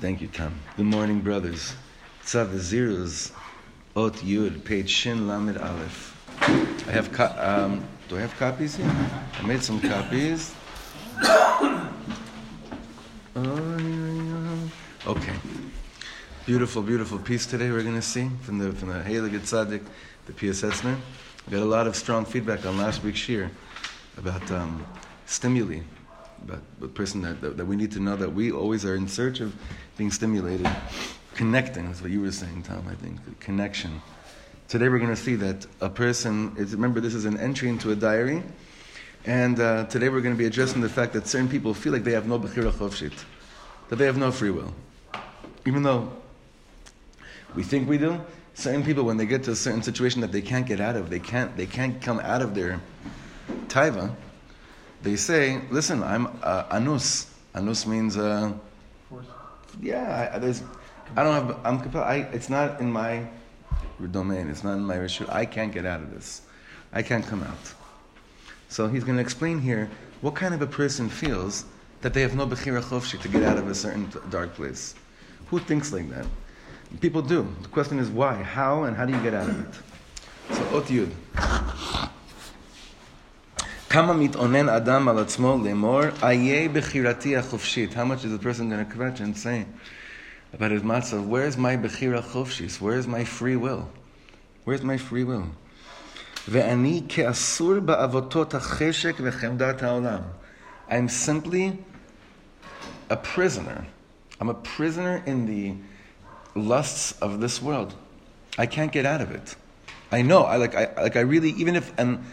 Thank you, Tom. Good morning, brothers. Tzav Veziruz, Ot Yud, page Shin Lamed Aleph. I have, co- um, do I have copies here? I made some copies. Okay. Beautiful, beautiful piece today we're going to see from the, from the Heilige Tzaddik, the Piasetzner. We got a lot of strong feedback on last week's shiur about um, stimuli, about the person that, that, that, we need to know that we always are in search of being stimulated. Connecting, that's what you were saying, Tom, I think. Connection. Today we're going to see that a person, is, remember this is an entry into a diary, and uh, today we're going to be addressing the fact that certain people feel like they have no Bechira Chovshit, that they have no free will. Even though we think we do, certain people, when they get to a certain situation that they can't get out of, they can't, they can't come out of their taiva, they say, listen, I'm uh, anus. Anus means, uh, yeah, I, there's, I don't have, I'm, I, it's not in my domain, it's not in my rishut. I can't get out of this. I can't come out. So he's going to explain here what kind of a person feels that they have no bechira chofshi to get out of a certain dark place. Who thinks like that? People do. The question is why, how, and how do you get out of it? So ot yud. כמה מתאונן אדם על עצמו לאמור, איה בחירתי החופשית. How much is a person going to kvetch and say about his matzav? Where's my bechira chofshis? Where's my free will? Where's my free will? ואני כאסור בעבותות החשק וחמדת העולם. I'm simply a prisoner. I'm a prisoner in the lusts of this world. I can't get out of it. I know. I like. I like. I really. Even if and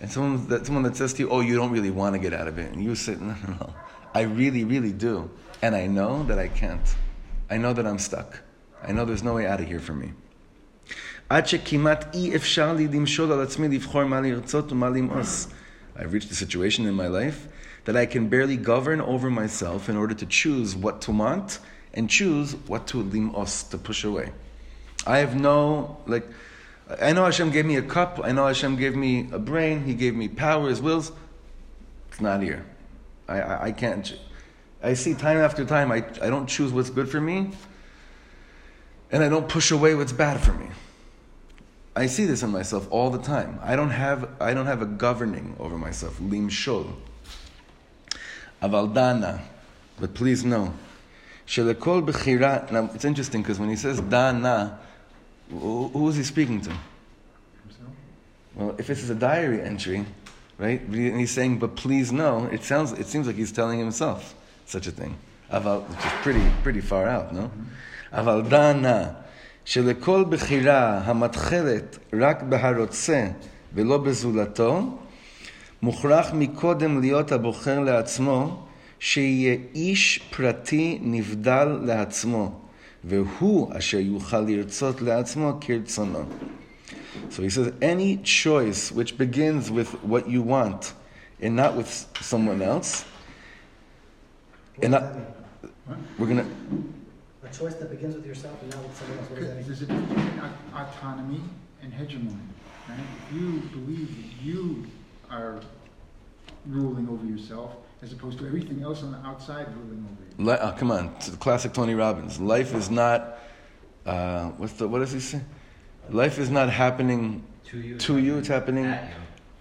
and someone that someone that says to you, "Oh, you don't really want to get out of it," and you say, "No, no, no. I really, really do," and I know that I can't. I know that I'm stuck. I know there's no way out of here for me. I've reached a situation in my life that I can barely govern over myself in order to choose what to want and choose what to limos, to push away. I have no, like, I know Hashem gave me a cup, I know Hashem gave me a brain, He gave me power, His wills. It's not here. I, I, I can't. I see time after time, I, I don't choose what's good for me, and I don't push away what's bad for me. I see this in myself all the time. I don't have, I don't have a governing over myself. Lim shol. Avaldana. But please know, Shelekol bechira. Now it's interesting because when he says dana, who is he speaking to? Himself? Well, if this is a diary entry, right, and he's saying, "But please know," it sounds, it seems like he's telling himself such a thing. Aval, which is pretty, pretty far out, no? Aval dana. שלכל בחירה המתחלת רק בהרוצה ולא בזולתו, מוכרח מקודם להיות הבוחר לעצמו שיהיה איש פרטי נבדל לעצמו, Vehu asher yuchal yirtzot le'atzmo kirtzono. So he says, any choice which begins with what you want and not with someone else. And not, we're going to. A choice that begins with yourself and not with someone else. What does that mean? There's a difference between autonomy and hegemony. Right? If you believe that you are ruling over yourself, as opposed to everything else on the outside ruling over you. Li- oh, come on, to the classic Tony Robbins. Life is not. Uh, what's the? What does he say? Life is not happening To you. to you. It's happening. At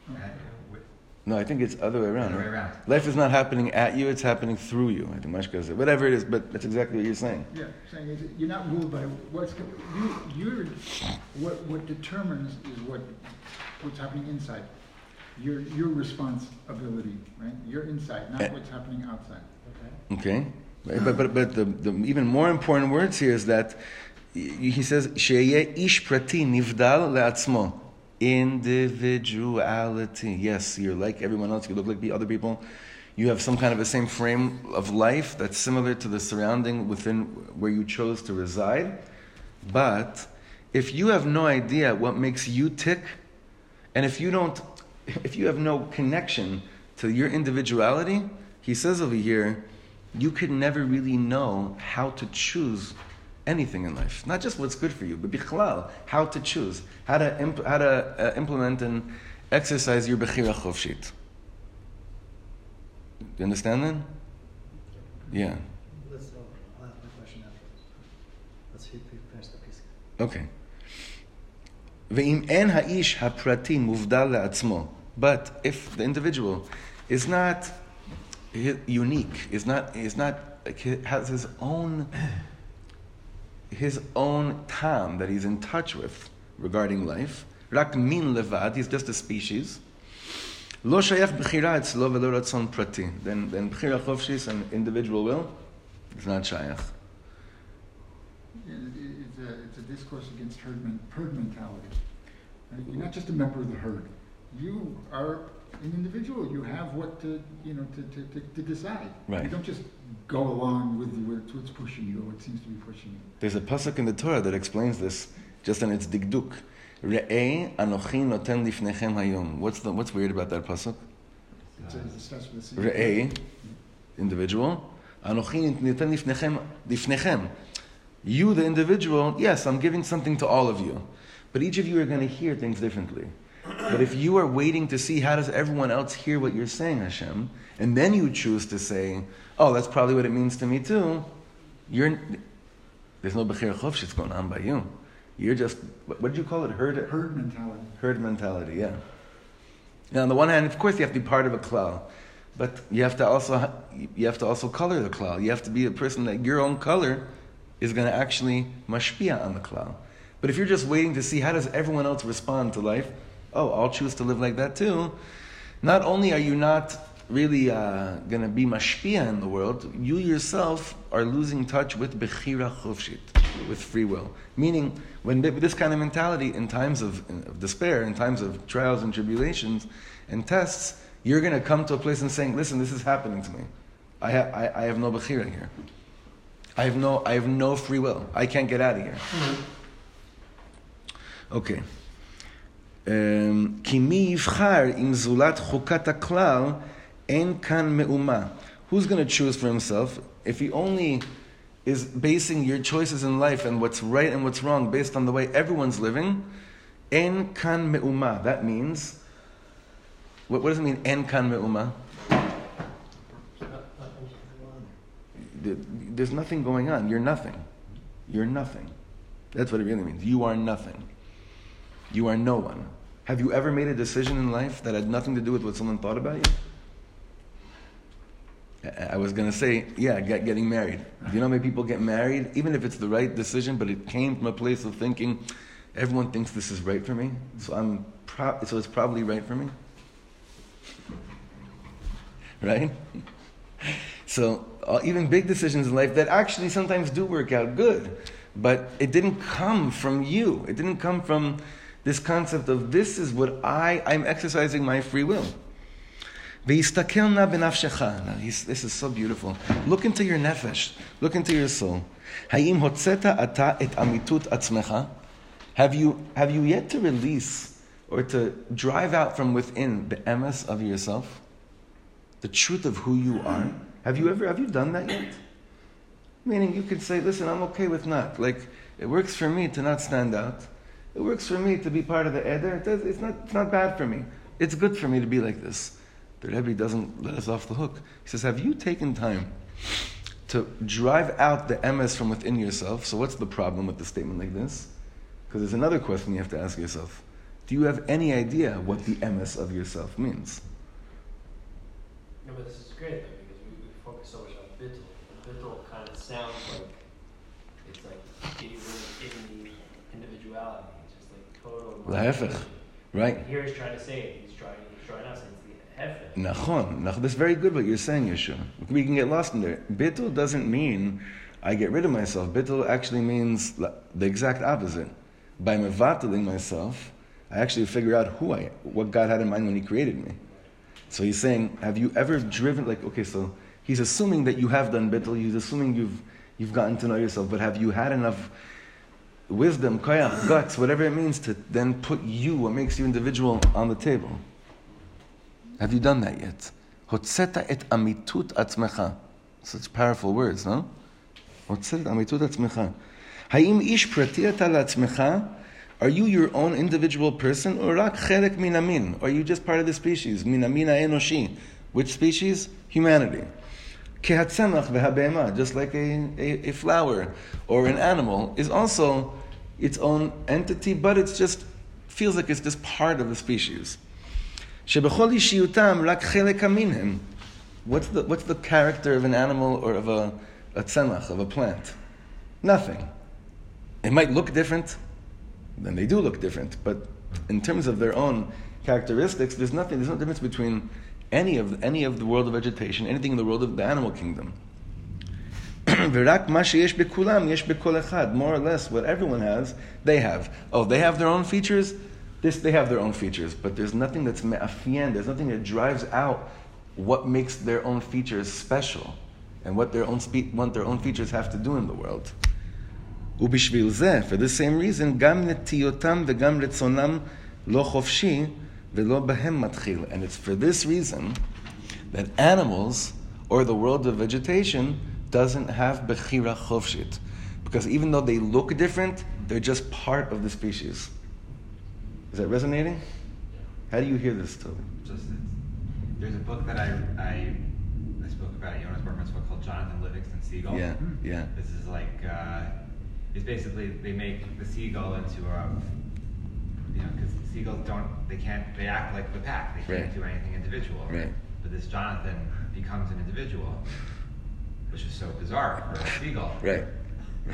you. At you. No, I think it's other way around. Other way around. Life is not happening at you. It's happening through you. I think Mashka said. Whatever it is, but that's exactly what you're saying. Yeah, saying is that you're not ruled by what's you. You're what what determines is what what's happening inside. Your your responsibility, right? Your inside, Eh. not what's happening outside. Okay, okay. but but but the, the even more important words here is that he he says sheyeh ish prati nivdal leatzmo. Individuality. Yes, you're like everyone else. You look like the other people. You have some kind of a same frame of life that's similar to the surrounding within where you chose to reside. But if you have no idea what makes you tick, and if you don't, if you have no connection to your individuality, he says over here, you could never really know how to choose anything in life. Not just what's good for you, but bichlal, how to choose, how to, imp- how to uh, implement and exercise your bechira chofshit. You understand that? Yeah. Let's, uh, the question afterwards. Let's fi- fi- finish the piece. Okay. ואם אין האיש הפרטי מובדל לעצמו, but if the individual is not unique, is not, is not has his own his own tam that he's in touch with regarding life. Rak min levad, he's just a species. Lo shayach b'chira etzlo v'lo ratzon prati. Then, then b'chira chofshis, an individual will, It's not shayach. It's a, it's a discourse against herd, herd mentality. You're not just a member of the herd. You are an individual. You have what to, you know, to, to, to, to decide. Right. You don't just go along with what's, what's pushing you or what seems to be pushing you. There's a pasuk in the Torah that explains this just in its digduk. Re'eh anochi noten lifnechem hayom. What's the what's weird about that pasuk? It says it starts with a single. Individual. Anochi noten lifnechem lifnechem. You, the individual, yes, I'm giving something to all of you, but each of you are going to hear things differently. But if you are waiting to see how does everyone else hear what you're saying, Hashem, and then you choose to say, "Oh, that's probably what it means to me too," you're there's no bechir chofshitz going on by you. You're just what what did you call it? Herd Herd mentality. herd mentality. Yeah. Now, on the one hand, of course, you have to be part of a klal, but you have to also you have to also color the klal. You have to be a person that your own color is going to actually mashpia on the klal. But if you're just waiting to see how does everyone else respond to life, oh, I'll choose to live like that too. Not only are you not really uh, going to be mashpia in the world, you yourself are losing touch with bechira chufshit, with free will. Meaning, when this kind of mentality, in times of, of despair, in times of trials and tribulations and tests, you're going to come to a place and saying, "Listen, this is happening to me. I, ha- I, I have no bechira here. I have no, I have no free will. I can't get out of here." Okay. Um, כי מי יבחר אם זולת חוקת הכלל, אין כאן מאומה. Who's going to choose for himself if he only is basing your choices in life and what's right and what's wrong based on the way everyone's living? אין כאן מאומה. That means, what, what does it mean, אין כאן מאומה? There- There's nothing going on. You're nothing. You're nothing. That's what it really means. You are nothing. You are no one. Have you ever made a decision in life that had nothing to do with what someone thought about you? I- was going to say, yeah, get, getting married. Do you know how many people get married, even if it's the right decision, but it came from a place of thinking, everyone thinks this is right for me, so I'm pro- so it's probably right for me. Right? So uh, even big decisions in life that actually sometimes do work out good, but it didn't come from you. It didn't come from this concept of this is what I, I'm exercising my free will. Now, this is so beautiful. Look into your nefesh. Look into your soul. Have you, have you yet to release or to drive out from within the emes of yourself? The truth of who you are? Have you ever, have you done that yet? Meaning you could say, listen, I'm okay with not. Like, it works for me to not stand out. It works for me to be part of the Eder. It's, not, it's not bad for me. It's good for me to be like this. The Rebbe doesn't let us off the hook. He says, have you taken time to drive out the emes from within yourself? So what's the problem with the statement like this? Because there's another question you have to ask yourself. Do you have any idea what the emes of yourself means? No, but this is great though because we, we focus so much on bittul. And kind of sounds like it's like getting rid of any individuality. It's just total. Right? Here he's trying to say it. He's trying. He's trying out saying it's the hefech. Nachon. Nach- That's very good what you're saying, Yeshua. We can get lost in there. Bittul doesn't mean I get rid of myself. Bittul actually means the exact opposite. By mevataling myself, I actually figure out who I what God had in mind when He created me. So he's saying, have you ever driven, like, okay, so he's assuming that you have done bittul, he's assuming you've, you've gotten to know yourself, but have you had enough wisdom, koyach, guts, whatever it means to then put you, what makes you individual, on the table. Have you done that yet? Hotzeta et amitut atzmecha. Such powerful words, no? Hotzeta amitut atzmecha. Haim ish prati ata la'atzmecha. Are you your own individual person, or rak cherek minamin? Are you just part of the species? Minamina enoshi. Which species? Humanity. Kehatzemach v'habema, just like a, a, a flower or an animal, is also its own entity, but it's just feels like it's just part of the species. שבכל אישיותם רק חלק המין הם. What's the, what's the character of an animal or of a, a tzemach, of a plant? Nothing. It might look different, then they do look different, but in terms of their own characteristics, there's nothing, there's no difference between any of, any of the world of vegetation, anything in the world of the animal kingdom. ורק מה שיש בכולם, יש בכל אחד. More or less, what everyone has, they have. Oh, they have their own features? This, they have their own features, but there's nothing that's me'afien, there's nothing that drives out what makes their own features special and what their own, spe- what their own features have to do in the world. ובשביל זה, for this same reason, גם נטיותם וגם רצונם לא חופשי and it's for this reason that animals or the world of vegetation doesn't have bechira chovshit, Because even though they look different, they're just part of the species. Is that resonating? How do you hear this, Toby? Just, there's a book that I, I, I spoke about, Jonas Bergman's book called Jonathan Livingston Seagull. Yeah, yeah. This is like, uh, it's basically, they make the seagull into a, you know, because seagulls don't, they can't, they act like the pack. They can't Right. do anything individual. Right. But this Jonathan becomes an individual, which is so bizarre for a seagull. Right.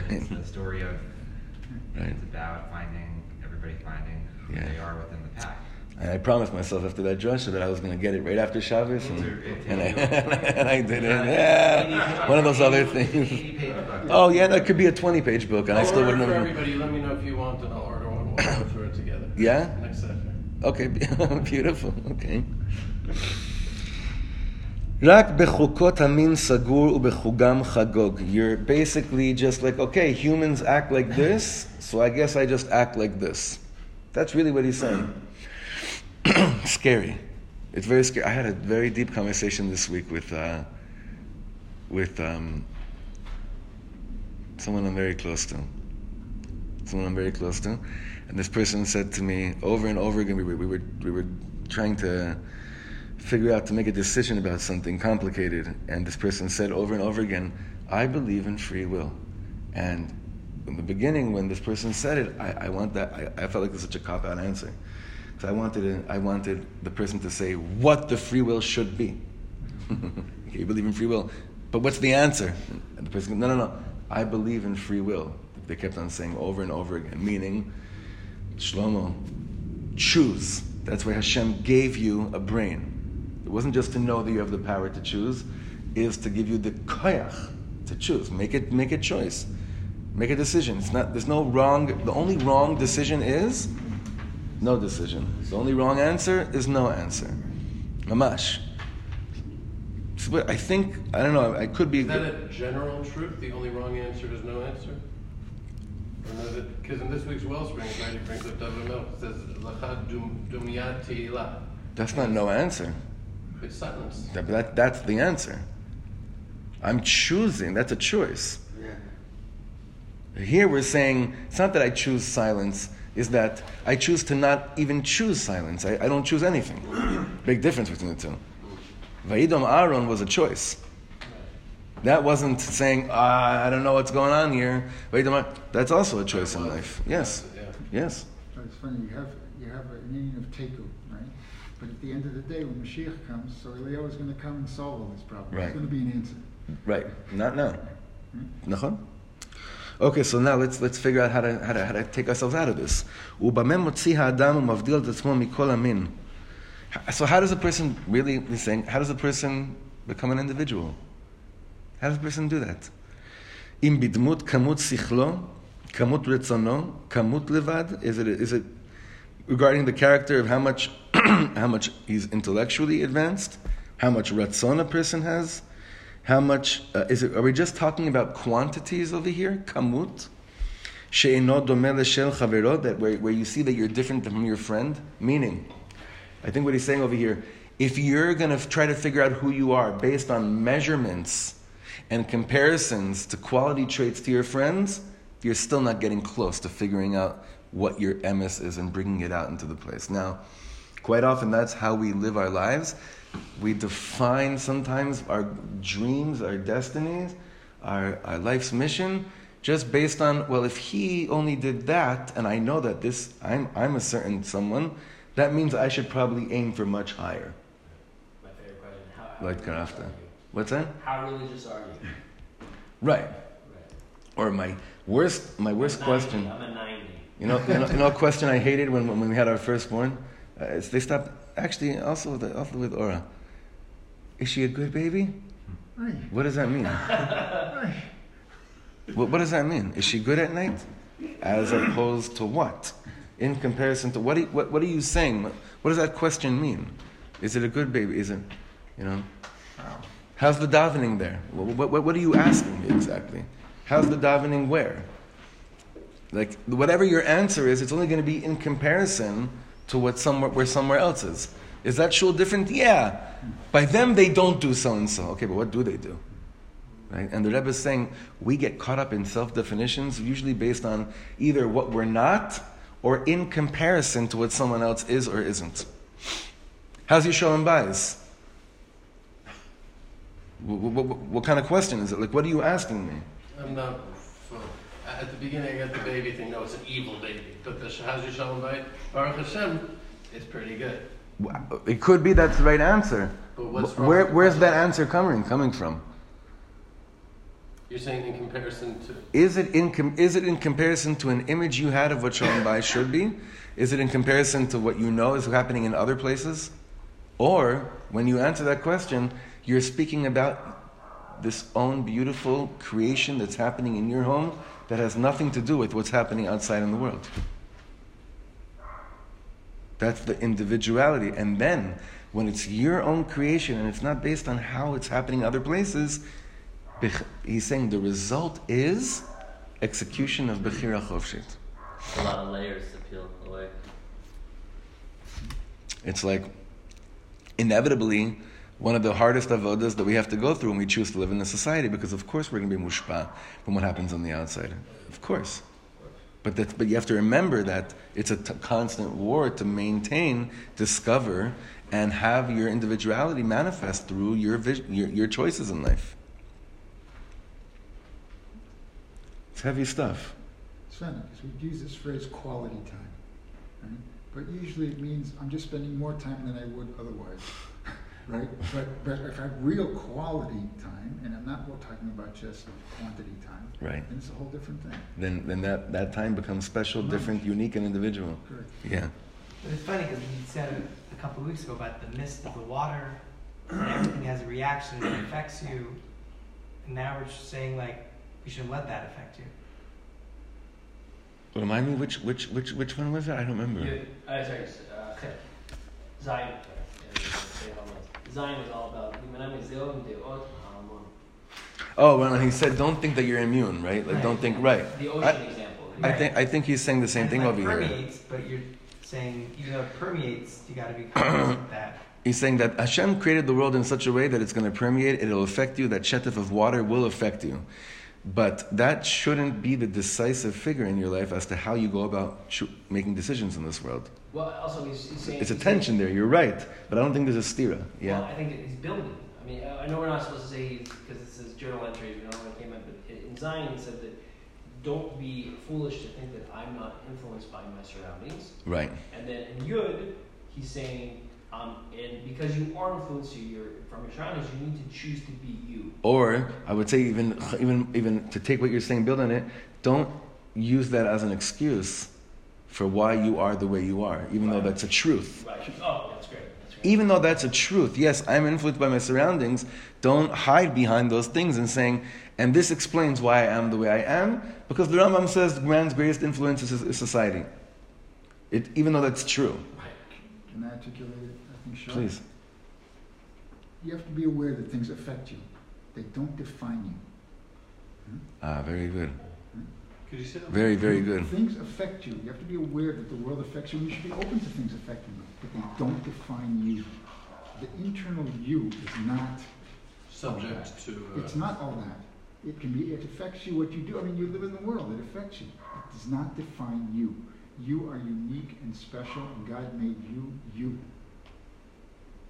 It's Right. the story of, Right. it's about finding, everybody finding who Yeah. they are within the pack. And I promised myself after that drasha that I was going to get it right after Shabbos, and, and, I, and I didn't. Yeah, one of those other things. Oh yeah, that could be a twenty-page book, and I still wouldn't for have. everybody. Let me know if you want, and I'll order one. We'll go through it together. Yeah? Next session. Okay, beautiful. Okay. רק בחוקות המין סגור ובחוגם חגוג. You're basically just like, okay, humans act like this, so I guess I just act like this. That's really what he's saying. scary. It's very scary. I had a very deep conversation this week with, uh, with um, someone I'm very close to. Someone I'm very close to. And this person said to me over and over again, we were, we were, we were trying to figure out to make a decision about something complicated. And this person said over and over again, I believe in free will. And in the beginning, when this person said it, I, I want that, I, I felt like it was such a cop out answer. Because I wanted, I wanted the person to say what the free will should be. okay, you believe in free will. But what's the answer? And the person goes, no, no, no. I believe in free will. They kept on saying over and over again, meaning, Shlomo, choose. That's why Hashem gave you a brain. It wasn't just to know that you have the power to choose, it is to give you the koyach to choose. Make it make a choice. Make a decision. It's not there's no wrong the only wrong decision is no decision. The only wrong answer is no answer. Mamash. I think I don't know, I could be Is that a general truth? The only wrong answer is no answer? Because in this week's Wellspring, right, he brings up David Milk. Says, dumiyat te'ilah. that's not no answer. It's silence. That, that, that's the answer. I'm choosing. That's a choice. Here we're saying it's not that I choose silence, is that I choose to not even choose silence. I, I don't choose anything. Big difference between the two. Vaidom Aaron was a choice. That wasn't saying, ah, I don't know what's going on here. Wait a minute. That's also a choice in life. Yes. Yes. It's funny, you have, you have a union of teku, right? But at the end of the day, when Mashiach comes, so Eliyahu is going to come and solve all these problems. Right. There's going to be an answer. Right. Not now. Hmm? Nachon? Okay, so now let's let's figure out how to how to, how to take ourselves out of this. So how does a person really he's saying how does a person become an individual? How does a person do that? אם בדמות כמות שכלו, כמות רצונו, כמות לבד, is it is it regarding the character of how much how much he's intellectually advanced, how much ratzon a person has, how much uh, is it? Are we just talking about quantities over here? Kamut, she'eno domeh l'shel chavero, that where, where you see that you're different from your friend. Meaning, I think what he's saying over here, if you're going to try to figure out who you are based on measurements and comparisons to quality traits to your friends, you're still not getting close to figuring out what your emes is and bringing it out into the place. Now, Quite often, that's how we live our lives. We define sometimes our dreams, our destinies, our, our life's mission, just based on, well, if he only did that, and I know that this, I'm, I'm a certain someone, that means I should probably aim for much higher. My favorite question. How, how Like Karafta. Are you? What's that? How religious are you? Right. Right. Or my worst, my worst I'm question. I'm a 90. You know, you know, you know a question I hated when, when we had our firstborn? Uh, is they stopped, actually, also with, the, also with Aura. Is she a good baby? Right, What does that mean? right. What, what does that mean? Is she good at night? As opposed to what? In comparison to what? Are, you- what, what are you saying? What, what does that question mean? Is it a good baby? Is it, you know? Wow. How's the davening there? What, what, what are you asking me exactly? How's the davening where? Like, whatever your answer is, it's only going to be in comparison to what somewhere, where somewhere else is. Is that shul different? Yeah. By them, they don't do so and so. Okay, but what do they do? Right? And the Rebbe is saying we get caught up in self definitions, usually based on either what we're not or in comparison to what someone else is or isn't. How's your shalom bayis? What, what, what, kind of question is it? Like, what are you asking me? I'm not. At the beginning, I got the baby thing. No, it's an evil baby. But the your shalom bayit? Baruch Hashem, it's pretty good. It could be that's the right answer. But what's wrong Where, where's that? answer coming coming from? You're saying in comparison to. Is it in com- is it in comparison to an image you had of what Shalom Bay should be? Is it in comparison to what you know is happening in other places? Or when you answer that question, you're speaking about this own beautiful creation that's happening in your home that has nothing to do with what's happening outside in the world. That's the individuality. And then, when it's your own creation and it's not based on how it's happening other places, he's saying the result is execution of Bechira Chovshit. A lot of layers to peel away. It's like, inevitably, one of the hardest avodas that we have to go through when we choose to live in the society, because of course we're going to be mushpa from what happens on the outside. Of course. But, that, but you have to remember that it's a t- constant war to maintain, discover, and have your individuality manifest through your, vis- your, your choices in life. It's heavy stuff. It's funny, because we use this phrase quality time, right? But usually it means I'm just spending more time than I would otherwise, right? But, but if I have real quality time, and I'm not talking about just quantity time, Right. then it's a whole different thing. Then, then that, that time becomes special, different, unique, and individual. Correct. Yeah. But it's funny because we said a couple of weeks ago about the mist of the water, and everything has a reaction that affects you. And now we're just saying like we shouldn't let that affect you. Remind me which which which which one was it? I don't remember. Yeah, uh, sorry, uh, Zayin. Sorry. Yeah, say how much. Zayin is all about "Yimanam Zeom Deot Hamon." Oh, well, and he said, "Don't think that you're immune, right? Like, don't think right." The ocean I, example. I think I think he's saying the same And thing it, over like, here. permeates, but you're saying even though it permeates, you got to be conscious of that. He's saying that Hashem created the world in such a way that it's going to permeate, it'll affect you. That shetif of water will affect you, but that shouldn't be the decisive figure in your life as to how you go about cho- making decisions in this world. Well, also he's, he's saying It's a tension there. You're right, but I don't think there's a stira. Well, Yeah. I think he's building. I mean, I know we're not supposed to say he's because this is journal entries. We don't know when it came up, but in Zayin he said that don't be foolish to think that I'm not influenced by my surroundings. Right. And then in Yud, he's saying, um, and because you are influenced you- you're, from your surroundings, you need to choose to be you. Or I would say even even even to take what you're saying, build on it. Don't use that as an excuse for why you are the way you are, even though that's a truth. Right. Oh, that's great. That's great. Even though that's a truth, yes, I'm influenced by my surroundings. Don't hide behind those things and saying, and this explains why I am the way I am, because the Rambam says man's greatest influence is, is society. It, even though that's true. Can I articulate it, I think, Shah? Please. You have to be aware that things affect you. They don't define you. Ah, very good. Could you say that? Very, very good. Things affect you. You have to be aware that the world affects you, and you should be open to things affecting you, but they don't define you. The internal you is not, Subject to. Uh, it's not all that. It can be, it affects you what you do. I mean, you live in the world, it affects you. It does not define you. You are unique and special, and God made you, you.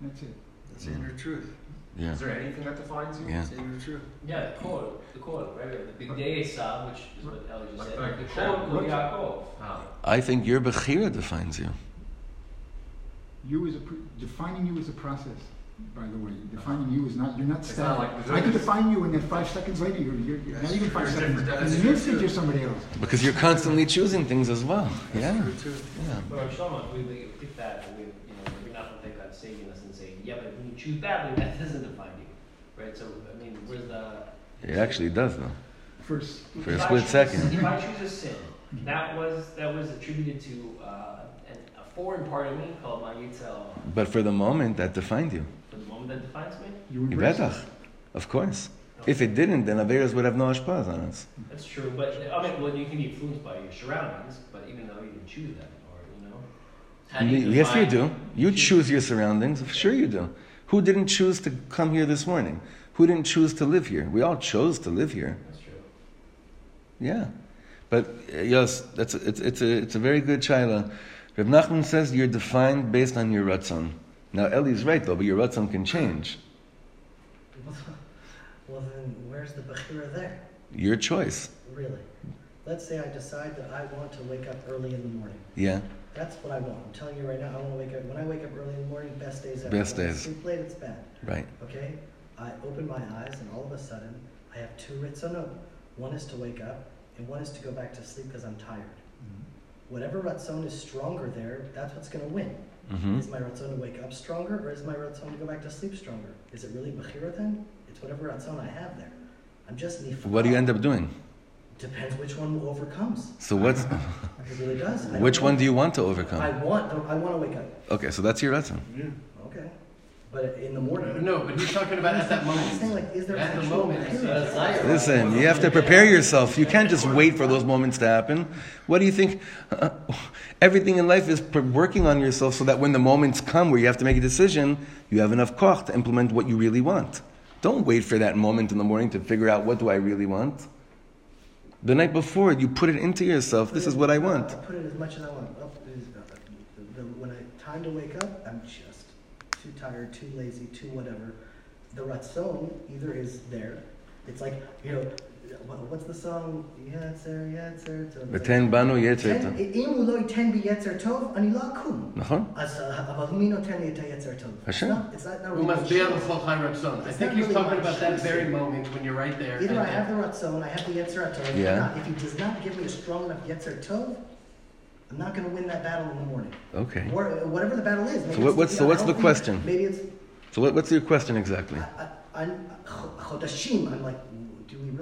That's it. That's the inner truth. Yeah. Is there anything that defines you? Yeah. That's the inner truth. Yeah, the code, the code, right? The big day Esav, which is what Ellie just said. like the the code Shem. Yaakov. Oh. Ah. I think your Bechira defines you. You is a pr- defining you is a process. By the way, defining you is not. You're not It's static. like I can define you, and then five seconds later, you're, you're, you're not even true. five You're seconds. different. In That's an instant, you're somebody else. Because you're constantly choosing things as well. Yeah. True too. Yeah. But our Shlomo, we we that and we, you know, we're not gonna take God saving us and say, yeah, but when you choose badly, that doesn't define you, right? So, I mean, where's the. It actually does, though. First, For a split choose- second. If I choose a sin, that was, that was attributed to, uh, a foreign part of me called my Yitzel. But for the moment, that defined you. For the moment that defines me, you embrace it. Betach. Of course. If it didn't, then Averas would have no ashpaz on us. that's true, but, I mean, well, you can be influenced by your surroundings, but even though you didn't choose that, or, you know. How do you yes, you do. You choose your surroundings. Sure, you do. Who didn't choose to come here this morning? Who didn't choose to live here? We all chose to live here. That's true. Yeah. But uh, yes, that's a, it's, it's, a, it's a very good shaila. Reb Nachman says you're defined based on your ratzon. Now, Eli's right, though, but your ratzon can change. Well, then where's the Bechira there? Your choice. Really? Let's say I decide that I want to wake up early in the morning. Yeah. That's what I want. I'm telling you right now, I want to wake up. When I wake up early in the morning, best days ever. Best days. sleep late, it's bad. Right. Okay? I open my eyes, and all of a sudden, I have two ritzonot. One is to wake up, and one is to go back to sleep because I'm tired. Whatever ratzon is stronger there, that's what's going to win. hmm Is my ratzon to wake up stronger, or is my ratzon to go back to sleep stronger? Is it really bechira then? It's whatever ratzon I have there. I'm just nifra. What do you end up doing? Depends which one overcomes. So what's It really does. I which one do you want to overcome? I overcome? want. I want to wake up. Okay, so that's your ratzon. Okay. But in the morning. No, but he's talking about at that I'm saying, like, is there At the moment, bechira? That's not Listen, you have to prepare yourself. You can't just wait for those moments to happen. What do you think? Uh, uh, everything in life is working on yourself so that when the moments come where you have to make a decision, you have enough koch to implement what you really want. Don't wait for that moment in the morning to figure out what do I really want. The night before, you put it into yourself. This is what I want. I'll put it as much as I want. Up is, the, the, when I time to wake up, I'm just too tired, too lazy, too whatever. The ratzon either is there. It's like you know, what's the song? Yetzer, yetzer, tov. ותן בנו יצר Ten- טוב. אם הוא לא ייתן בי יצר טוב, אני לא אקום. נכון? אז uh, אבל מי נותן לי את היצר טוב? It's Hashem. not- It's not, not We really must be on my the choice. full high Ratzon. I It's think not he's really talking my about that choice. very moment when you're right there. Either and I have the ratzon, I have the yetzer tov. Yeah. Or not. If he does not give me a strong enough yetzer tov, I'm not going to win that battle in the morning. Okay. Or whatever the battle is. Maybe So what- it's, what's- you so know, what's the healthy, question? Maybe it's So what, what's your question exactly? I, I, I'm chodashim. I'm like, do we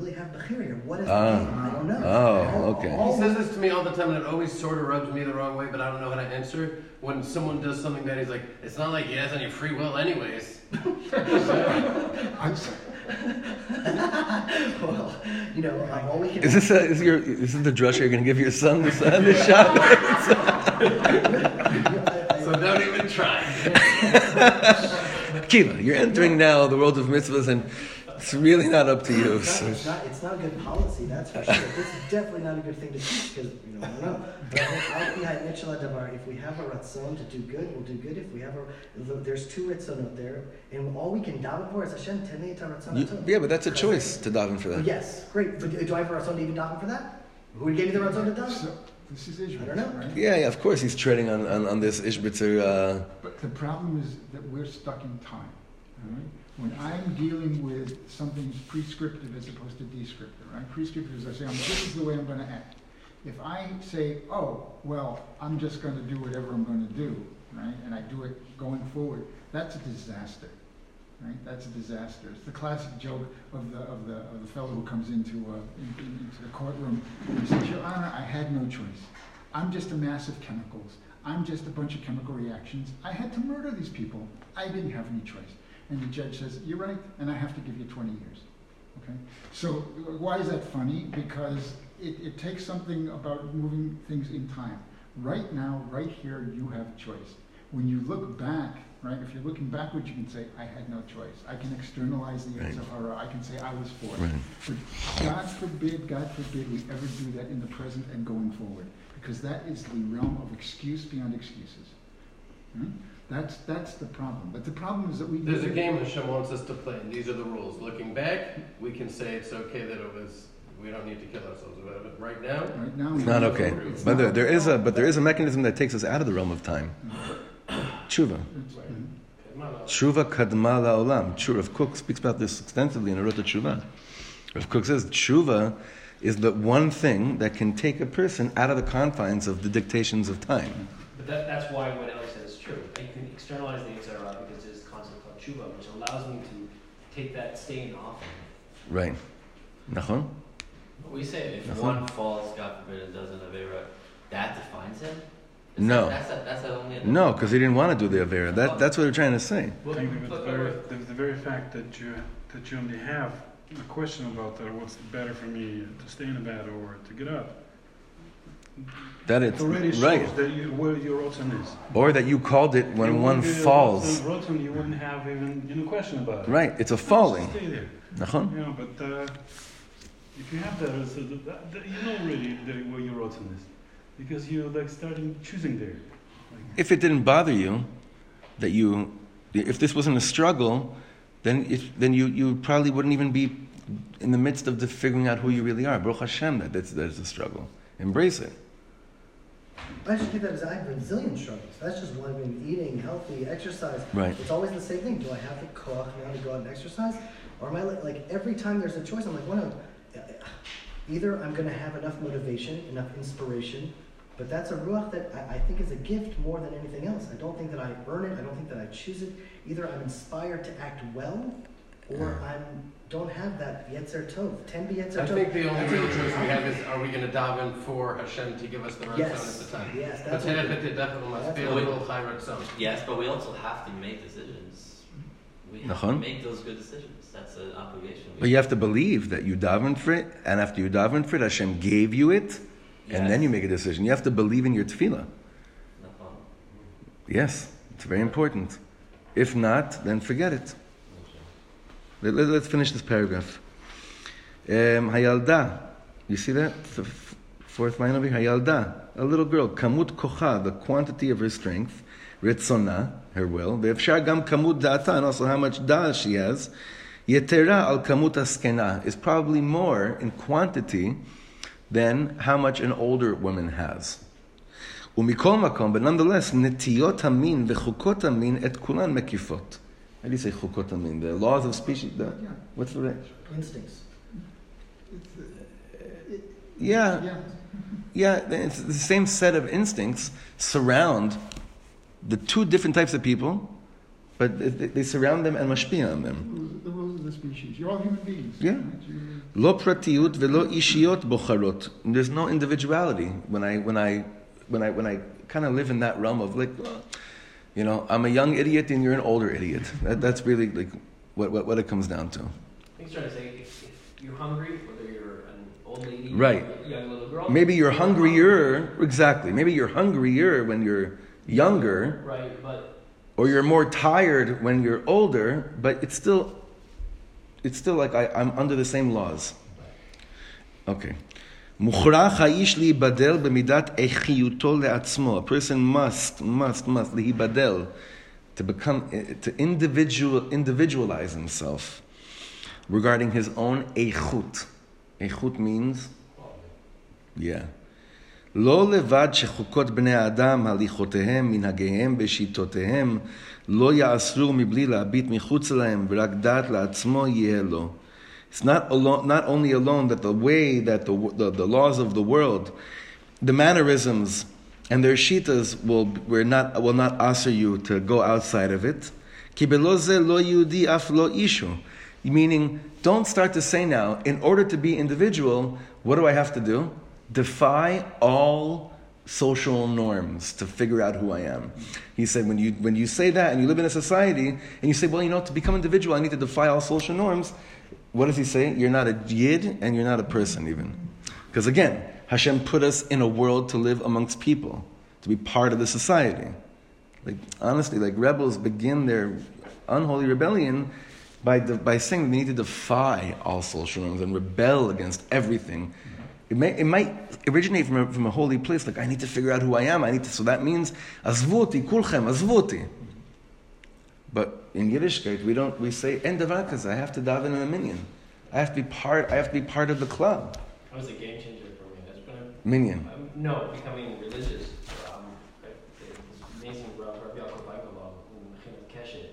really have bechira here? What is Ah. the game? I don't know. Oh, okay. He says this to me all the time, and it always sort of rubs me the wrong way, but I don't know how to answer. When someone does something that he's like, it's not like he has any free will, anyways. I'm sorry. well, you know, uh, all we can. Is this, a, is, your, is this the drush you're going to give your son this, uh, this shot? I- I- So don't even try. Kiva, you're entering now the world of mitzvahs, and it's really not up to you. It's not, it's, not, it's not a good policy, that's for sure. This is definitely not a good thing to teach because, you know, I don't know. But I think al pi ha'etchel hadavar, if we have a ratzon to do good, we'll do good. If we have a, there's two ratzon out there, and all we can daven for is Hashem, tenei et haratzon yeah, but that's a choice to daven for that. Yes, great. But do I have a ratzon to even daven for that? Who gave me the ratzon to daven? So, this is Israel, I don't know. right? Yeah, yeah, of course he's treading on, on, on this Ishbitzer. Uh, But the problem is that we're stuck in time. all right? When I'm dealing with something prescriptive as opposed to descriptive, right? Prescriptive is I say, this is the way I'm going to act. If I say, oh, well, I'm just going to do whatever I'm going to do, right? And I do it going forward, that's a disaster, right? That's a disaster. It's the classic joke of the, of the, of the fellow who comes into, uh, in, in, into the courtroom and says, Your Honor, I had no choice. I'm just a mass of chemicals. I'm just a bunch of chemical reactions. I had to murder these people. I didn't have any choice. And the judge says, You're right, and I have to give you 20 years. Okay? So, why is that funny? Because it, it takes something about moving things in time. Right now, right here, you have a choice. When you look back, right, if you're looking backwards, you can say, I had no choice. I can externalize the Right. Sahara. I can say, I was forced. right. But God forbid, God forbid we ever do that in the present and going forward, because that is the realm of excuse beyond excuses. Hmm? That's, that's the problem. But the problem is that we. There's a game Hashem wants us to play, and these are the rules. Looking back, we can say it's okay that it was, we don't need to kill ourselves or whatever. Right now, Right now. It's not okay. it's But there, not. there is a but there is a mechanism that takes us out of the realm of time. Tshuva. It's- come on, I'll- Tshuva kadma la'olam. Tshuva Rav Kook speaks about this extensively in Orot HaTshuva. Rav Kook says Tshuva is the one thing that can take a person out of the confines of the dictations of time. But that, that's why what Ellie said is true. You can externalize the Yitzhara because there's a concept called tshuva, which allows me to take that stain off. Right. Nachon? We say if That's one falls, God forbid, and does an Avera, that defines him? Is No. That, that's a, that's a only a, No, because he didn't want to do the Avera. That, that's what they're trying to say. Well, I think that but- the very, the, the very fact that you that you only have a question about uh, what's better for me to stay in the bed or to get up, That it it's already shows right. that you, where your ratzon is. Or that you called it when one falls. Rotten, rotten, you wouldn't have even you know question about it. Right. It's a falling. Stay there. Know, but uh, if you have that, a, that, that, you know really the, where your ratzon is, because you're like starting choosing there. Like, If it didn't bother you, that you, if this wasn't a struggle, then if, then you, you probably wouldn't even be in the midst of the figuring out who you really are. Baruch Hashem, that that's, that's a struggle. Embrace it. I just think that as I have a zillion struggles. That's just one. I mean, eating healthy, exercise. Right. It's always the same thing. Do I have the koch now to go out and exercise, or am I like, like every time there's a choice? I'm like, well, either I'm going to have enough motivation, enough inspiration, but that's a ruach that I, I think is a gift more than anything else. I don't think that I earn it. I don't think that I choose it. Either I'm inspired to act well, or I'm don't have that yetzer tov. Ten be yetzer Tov. I think the only That's real choice we have is, are we gonna daven for Hashem to give us the right Yes. at the time? Yes, But that's what we- if must be a little high ratzon. yes, but we also have to make decisions. We have to make those good decisions. That's an obligation. But you have to believe that you daven for it, and after you daven for it, Hashem gave you it, and then you make a decision. You have to believe in your tefillah. Yes, it's very important. If not, then forget it. Let, let, us finish this paragraph. Um, Hayalda, you see that? F- f- fourth line over here. Hayalda, a little girl. Kamut kocha, the quantity of her strength. Ritzona, her will. Ve'efshar gam kamut da'ata, and also how much da'ah she has. Yetera al kamut askena is probably more in quantity than how much an older woman has. ומכל מקום, but nonetheless, נטיות המין וחוקות המין את כולן מקיפות. how do you say chukot mean, The laws of species. The, yeah. What's the range? Instincts. It, yeah. Yeah. yeah, it's the same set of instincts surround the two different types of people, but they, they surround them and mashpia on them. The rules of the species. You're all human beings. Yeah. Lo pratiyut velo ishiyot bocharot. There's no individuality when I when I when I when I kind of live in that realm of like. Well, you know, I'm a young idiot and you're an older idiot. That, that's really like what, what what it comes down to. I think he's trying to say if, if you're hungry, whether you're an old lady Right. young little girl. Maybe you're hungrier. Exactly. Maybe you're hungrier when you're younger, Right, but or you're more tired when you're older. But it's still it's still like I, I'm under the same laws. Okay. מוכרח האיש להיבדל במידת איכיותו לעצמו. A person must, must, must להיבדל, to become, to individual, individualize himself regarding his own איכות. איכות means, yeah. לא לבד שחוקות בני האדם, הליכותיהם, מנהגיהם ושיטותיהם, לא יאסרו מבלי להביט מחוץ להם, ורק דעת לעצמו יהיה לו. It's not alone, not only alone that the way that the, the, the laws of the world, the mannerisms, and their shitas will will not will not usher you to go outside of it. Lo yudi af lo ishu, meaning don't start to say now. In order to be individual, what do I have to do? Defy all social norms to figure out who I am. He said, when you, when you say that and you live in a society and you say, well, you know, to become individual, I need to defy all social norms, what does he say? You're not a yid and you're not a person even. Because again, Hashem put us in a world to live amongst people, to be part of the society. Like, honestly, like rebels begin their unholy rebellion by, de- by saying they need to defy all social norms and rebel against everything It, may, it might originate from a, from a holy place, like I need to figure out who I am. I need to. So that means azvuti kulchem azvuti. But in Yiddishkeit, we don't. We say en davar kaze, I have to daven in a minyan. I have to be part. I have to be part of the club. That was a game changer for me. That's been a Minyan. Um, no, becoming religious. Um, it's amazing, Rabbi Yaakov Weigelbaum in Mechinat Keshet.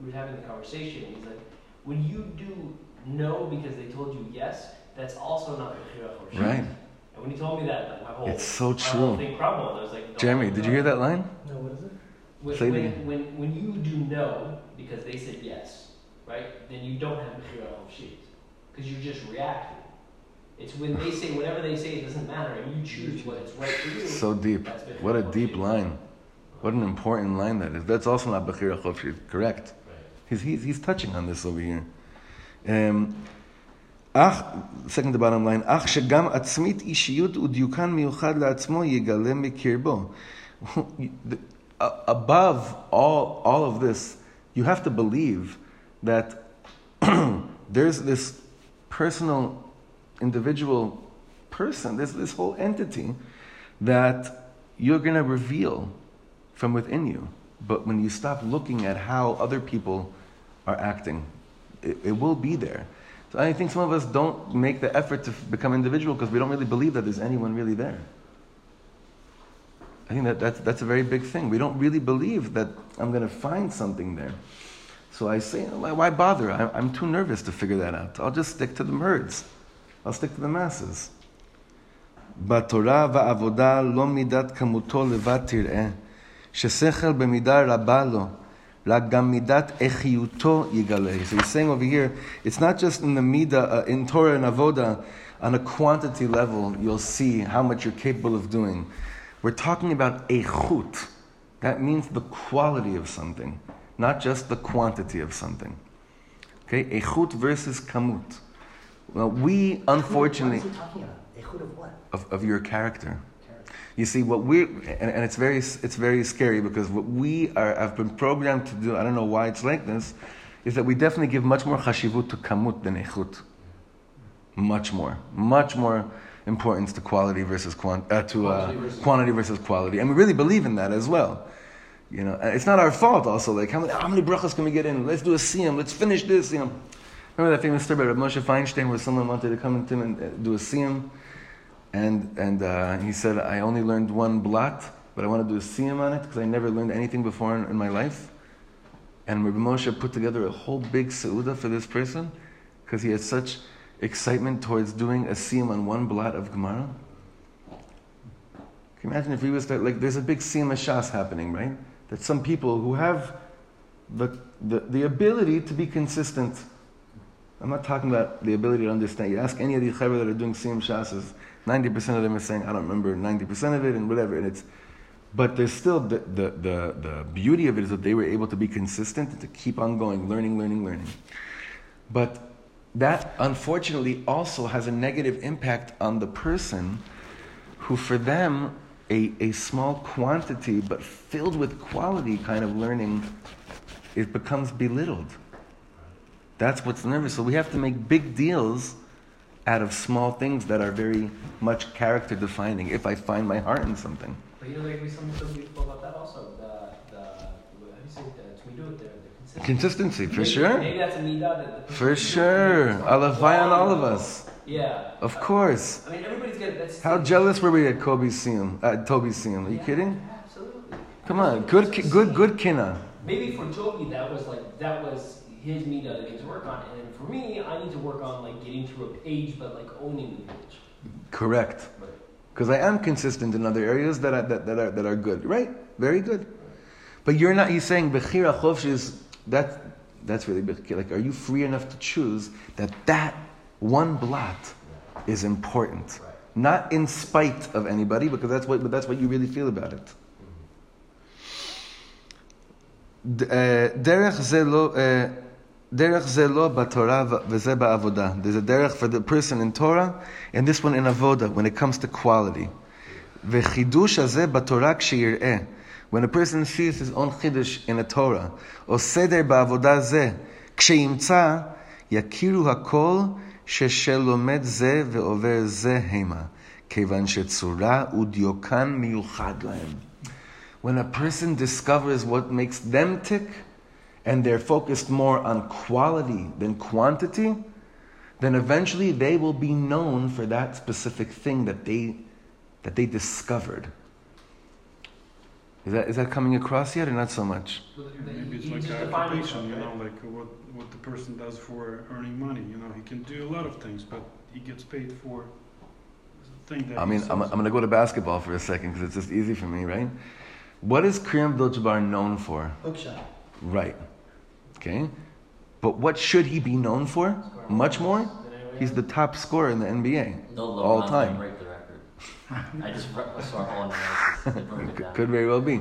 We were having the conversation. He's like, when you do no because they told you yes, that's also not Bechira Chorshit. Right. And when he told me that, like, my whole, It's so my whole true. thing crumbled. I was like, Jeremy, did you hear that line? No, what is it? When, when, when, when, you do no because they said yes, right, then you don't have Bechira al because you're just reacting. It's when they say whatever they say, it doesn't matter, and you choose what is right for you. So deep. What a deep line. What an important line that is. That's also not Bechira Chofshit, correct? Right. He's, he's, he's touching on this over here. Um, second the bottom line, Ach shegam atzmit אישיות ודיוקן מיוחד laatzmo יגלה מקרבו. Above all, all of this, you have to believe that there's this personal, individual person, this, this whole entity that you're going to reveal from within you. But when you stop looking at how other people are acting, it, it will be there. So I think some of us don't make the effort to become individual because we don't really believe that there's anyone really there. I think that that's, that's a very big thing. We don't really believe that I'm going to find something there. So I say, why, why bother? I, I'm too nervous to figure that out. I'll just stick to the herds. I'll stick to the masses. בתורה ועבודה לא מידת כמותו לבד תראה, ששכל במידה רבה לו, רק גם מידת איכיותו יגלה. So he's saying over here, it's not just in the midah, uh, in Torah and avoda, on a quantity level, you'll see how much you're capable of doing. We're talking about eichut. That means the quality of something, not just the quantity of something. Okay, eichut versus kamut. Well, we unfortunately What is he talking about? Echud of what? of, of your character. Character. You see, what we and, and it's very it's very scary because what we are have been programmed to do. I don't know why it's like this, is that we definitely give much more chashivut to kamut than echut. Much more, much more importance to quality versus quant, uh, to uh, Quantity versus- quantity versus quality, and we really believe in that as well. You know, it's not our fault. Also, like how many how many brachas can we get in? Let's do a siyam. Let's finish this. You know, remember that famous story about Moshe Feinstein, where someone wanted to come to him and uh, do a siyam. And, and uh, he said, I only learned one blot, but I want to do a siyam on it because I never learned anything before in, in my life. And Rabbi Moshe put together a whole big seuda for this person because he had such excitement towards doing a siyam on one blot of Gemara. Can you imagine if he was to, like, there's a big siyam shas happening, right? That some people who have the, the, the ability to be consistent. I'm not talking about the ability to understand. You ask any of the chaver that are doing siyam shasas, 90% of them are saying, I don't remember 90% of it and whatever. And it's, but there's still the, the, the, the beauty of it is that they were able to be consistent and to keep on going, learning, learning, learning. But that unfortunately also has a negative impact on the person who, for them, a, a small quantity but filled with quality kind of learning, it becomes belittled. That's what's nervous. So we have to make big deals out of small things that are very much character defining if I find my heart in something. But you know, like we something so beautiful about that also. The the you the, the consistency. Consistency, for Maybe- sure. Maybe that's a midah For sure. like, on all of us. Yeah. Of course. I mean, everybody's got that's. How jealous were we at Kobe's Siyam, at uh, Toby's Siyam? Are you Yeah, kidding? Absolutely. Come on, good, ki- good, good kina. Maybe for Toby, that was like that was his midah that he had to work on, and then for me, I need to work on like getting through a page, but like owning the page. Correct. Right. Because I am consistent in other areas that are, that, that, are, that are good. Right? Very good. But you're not, he's saying, Bechira Chofsh is, that, that's really, bech- like, are you free enough to choose that that one blot is important? Right. Not in spite of anybody, because that's what, but that's what you really feel about it. ד- אה, דרך זה לא, אה, דרך זה לא בתורה ו- וזה בעבודה. There's a דרך for the person in Torah and this one in avoda when it comes to quality. וחידוש הזה בתורה כשיראה. When a person sees his own חידוש in a Torah, או סדר בעבודה זה, כשימצא, יכירו הכל ששלומד זה ועובר זה המה, כיוון שצורה ודיוקן מיוחד להם. When a person discovers what makes them tick, and they're focused more on quality than quantity, then eventually they will be known for that specific thing that they, that they discovered. Is that, is that coming across yet or not so much? So the- the- Maybe it's like just an defined occupation, you know, like what, what the person does for earning money. You know, he can do a lot of things, but he gets paid for the thing that I mean, I'm. I'm going to go to basketball for a second because it's just easy for me, right? What is Kareem Abdul-Jabbar known for? Hookshot. Right. Okay. But what should he be known for? Much more? He's the top scorer in the NBA. No, All LeBron's time. gonna break the record. I just re- I saw all analysis. They broke it Could, very well be.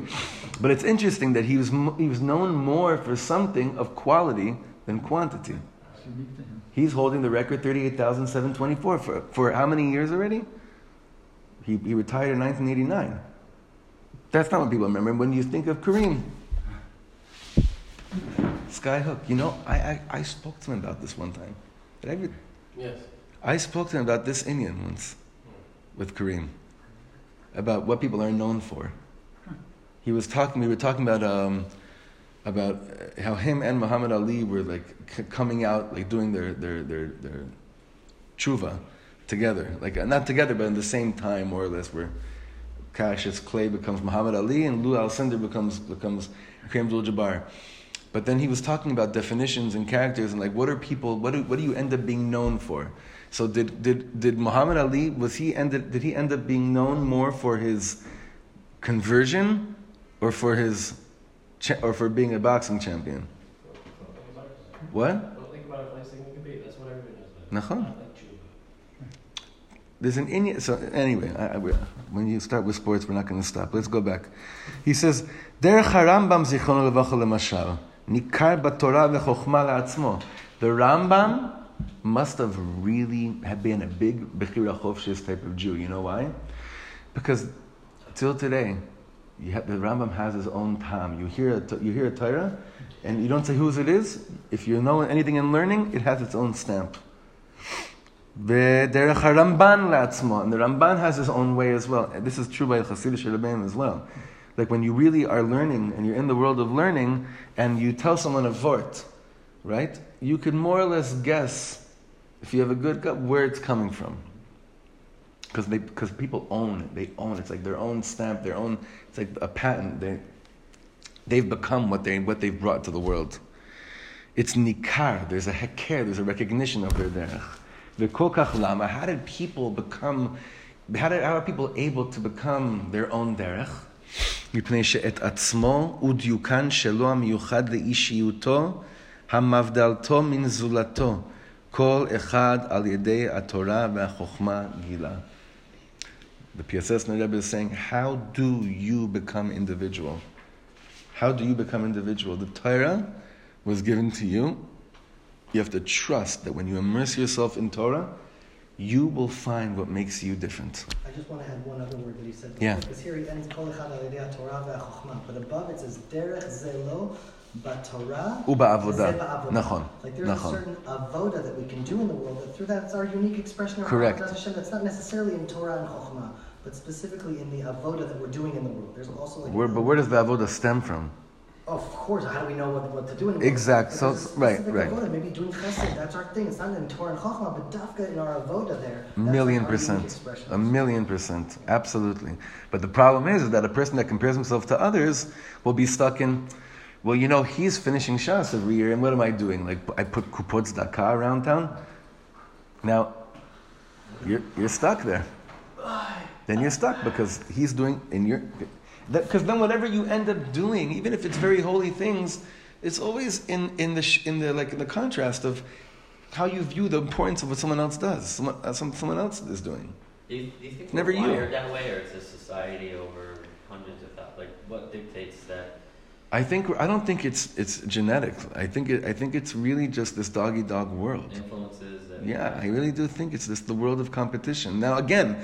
But it's interesting that he was, he was known more for something of quality than quantity. It's unique to him. He's holding the record 38,724 for, for how many years already? He, he retired in 1989. That's not what people remember when you think of Kareem. Skyhook. You know, I, I, I spoke to him about this one time. Did I, ever- Yes. I spoke to him about this Indian once with Kareem about what people are known for. He was talking. We were talking about um, about how him and Muhammad Ali were like c- coming out, like doing their their their their tshuva together, like uh, not together, but in the same time, more or less. Where Cassius Clay becomes Muhammad Ali and Lou Alcindor becomes becomes Kareem Abdul-Jabbar. But then he was talking about definitions and characters and like what are people what do, what do you end up being known for? So did did did Muhammad Ali was he ended did he end up being known more for his conversion or for his or for being a boxing champion? What? Nachon. There's an Indian. So anyway, I, I, when you start with sports, we're not going to stop. Let's go back. He says, "Derech Harambam zichrono levacha lemashal nikar b'Torah v'chokhma la'atzmo." The Rambam must have really have been a big bechira chofshis type of Jew. You know why? Because till today, you have, the Rambam has his own tam. You hear a, you hear a Torah, and you don't say whose it is. If you know anything in learning, it has its own stamp. And the Ramban has his own way as well. And this is true by Hasidic Rebbeim as well. Like when you really are learning and you're in the world of learning, and you tell someone a vort, right? You can more or less guess if you have a good gut where it's coming from. Because they because people own it. They own it. It's like their own stamp, their own. It's like a patent. They they've become what they what they've brought to the world. It's nikar. There's a heker. There's a recognition of their derech. The kokach lama. How did people become? How, did, how are people able to become their own derech? מפני שאת עצמו ודיוקן שלו המיוחד לאישיותו, המבדלתו מן זולתו, כל אחד על ידי התורה והחוכמה גילה. The Piasetzna Rebbe is saying, how do you become individual? How do you become individual? The Torah was given to you. You have to trust that when you immerse yourself in Torah, you will find what makes you different. I just want to add one other word that he said. Before, yeah. Because here he ends kol echad al yedei Torah ve'achochma, but above it says derech zelo b'Torah u'ba'avoda. Nachon. Like there's Nachon. a certain avoda that we can do in the world that through that's our unique expression of Correct. Hashem. That's not necessarily in Torah and Chochmah, but specifically in the avoda that we're doing in the world. There's also like. Where, but where does the avoda stem from? Of course, how do we know what, what to do in the world? So- right, right. Avoda, maybe doing chesed, that's our thing. It's not in Torah and Chokhmah, but dafka in our avoda there. Million percent. A million percent. Absolutely. But the problem is, is that a person that compares himself to others will be stuck in, well, you know, he's finishing Shas every year, and what am I doing? Like, I put kupot tzedakah around town. Now, you're, you're stuck there. Then you're stuck because he's doing, and you're, because then whatever you end up doing, even if it's very holy things, it's always in, in the, in the, like, in the contrast of how you view the importance of what someone else does, someone, uh, some, someone else is doing. Do you, do you think Never you. that way, or it's a society over hundreds of thousands? Like, what dictates that? I think I don't think it's it's genetic. I think it, I think it's really just this doggy dog world. Influences Yeah, I really do think it's this the world of competition. Now again,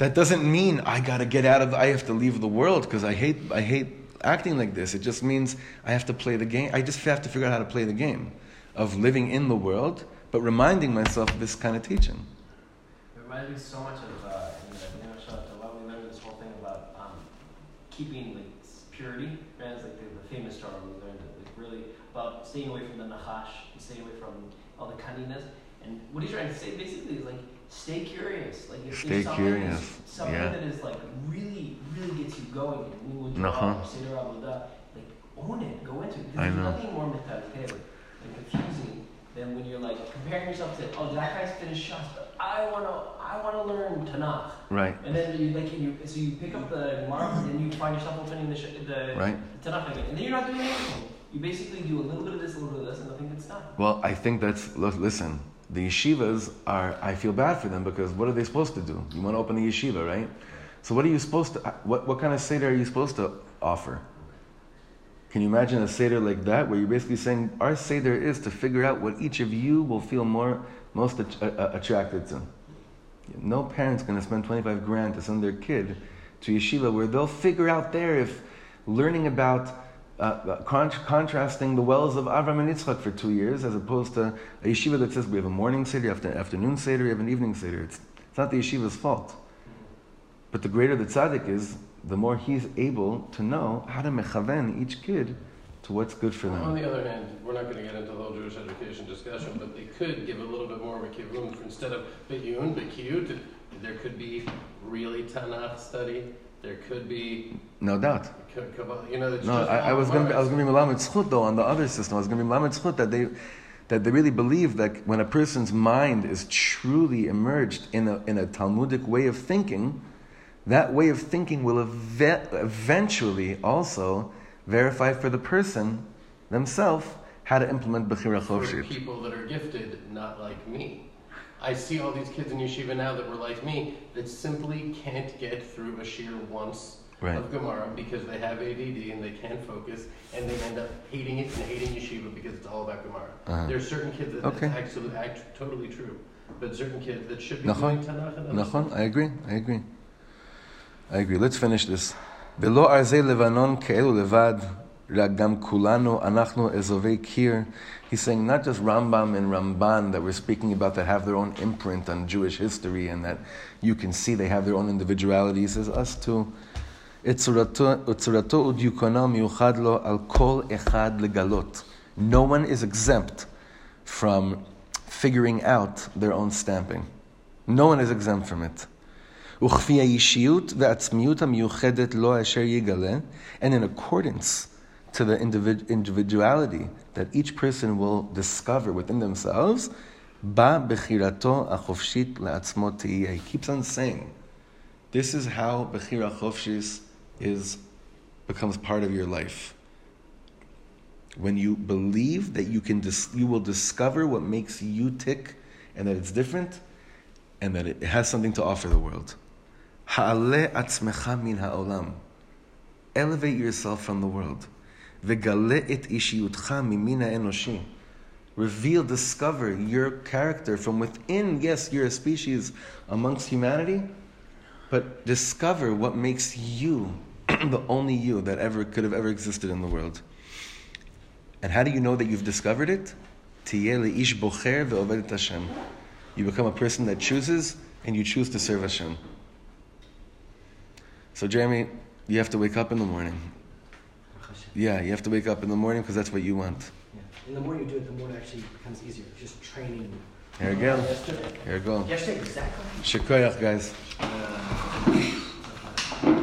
that doesn't mean I got to get out of I have to leave the world because I hate I hate acting like this. It just means I have to play the game. I just have to figure out how to play the game of living in the world but reminding myself of this kind of teaching. It reminds me so much of uh, in the Shabbat, we learned this whole thing about um, keeping like purity. Right? It's like the, the famous Torah we learned like really about staying away from the nachash and staying away from all the cunningness. And what he's trying to say basically is like stay curious. Like if Stay there's something, curious, something yeah. that is like really, really gets you going, and you would Uh-huh. Like own it, go into it. I there's nothing more like, like confusing than when you're like comparing yourself to oh that guy's finished Shas, but I wanna I wanna learn Tanakh. Right, And then you like you so you pick up the Gemara and then you find yourself opening the sh- the, right. the Tanakh again, and then you're not doing anything. You basically do a little bit of this, a little bit of this, and nothing gets done. Well, I think that's, listen, the yeshivas are, I feel bad for them because what are they supposed to do? You want to open a yeshiva, right? So what are you supposed to, what, what kind of Seder are you supposed to offer? Can you imagine a Seder like that where you're basically saying, our Seder is to figure out what each of you will feel more, most uh, uh, attracted to. No parent's going to spend 25 grand to send their kid to yeshiva where they'll figure out there if learning about uh, uh, con- contrasting the wells of Avram and Yitzchak for two years as opposed to a yeshiva that says we have a morning seder, you have an afternoon seder, you have an evening seder. It's, it's not the yeshiva's fault. But the greater the tzaddik is, the more he's able to know how to mechaven each kid to what's good for them. On the other hand, we're not going to get into the whole Jewish education discussion, but they could give a little bit more of a kivun for instead of biyun, bikiyut. There could be really Tanakh study. There could be, No doubt. K- you know, No, I, I was going to I was going to be melamed zchut though on the other system. I was going to be melamed zchut that they that they really believe that when a person's mind is truly immersed in a in a Talmudic way of thinking, that way of thinking will eve- eventually also verify for the person themselves how to implement bechira for chovshit. people that are gifted, not like me. I see all these kids in yeshiva now that were like me that simply can't get through a shiur once right. of Gemara because they have ADD and they can't focus and they end up hating it and hating yeshiva because it's all about Gemara. Uh-huh. There are certain kids that okay. that's absolutely, act, totally true, but certain kids that should be Nachon. doing Tanakh and Nachon. I agree. I agree. I agree. Let's finish this. ולא ארזי לבנון כאלו לבד, רק גם כולנו, אנחנו אזובי קיר, he's saying not just Rambam and Ramban that we're speaking about that have their own imprint on Jewish history and that you can see they have their own individuality. He says us too. No one is exempt from figuring out their own stamping. No one is exempt from it. And in accordance to the individ- individuality that each person will discover within themselves. Ba bechirato achofshit la'atzmo He keeps on saying, this is how bechira chofshis is becomes part of your life. When you believe that you can, dis- you will discover what makes you tick, and that it's different, and that it has something to offer the world. Ha'ale atzmecha min ha'olam. Elevate yourself from the world. V'galeh et ishiyutcha mimin ha'enoshi. Reveal, discover your character from within. Yes, you're a species amongst humanity, but discover what makes you the only you that ever could have ever existed in the world. And how do you know that you've discovered it? You become a person that chooses, and you choose to serve Hashem. So, Jeremy, you have to wake up in the morning. Yeah, you have to wake up in the morning because that's what you want. Yeah. And the more you do it, the more it actually becomes easier. Just training. Here we go. Uh, yesterday. Here we go. Yesterday, exactly. Shikoyach, guys. Uh,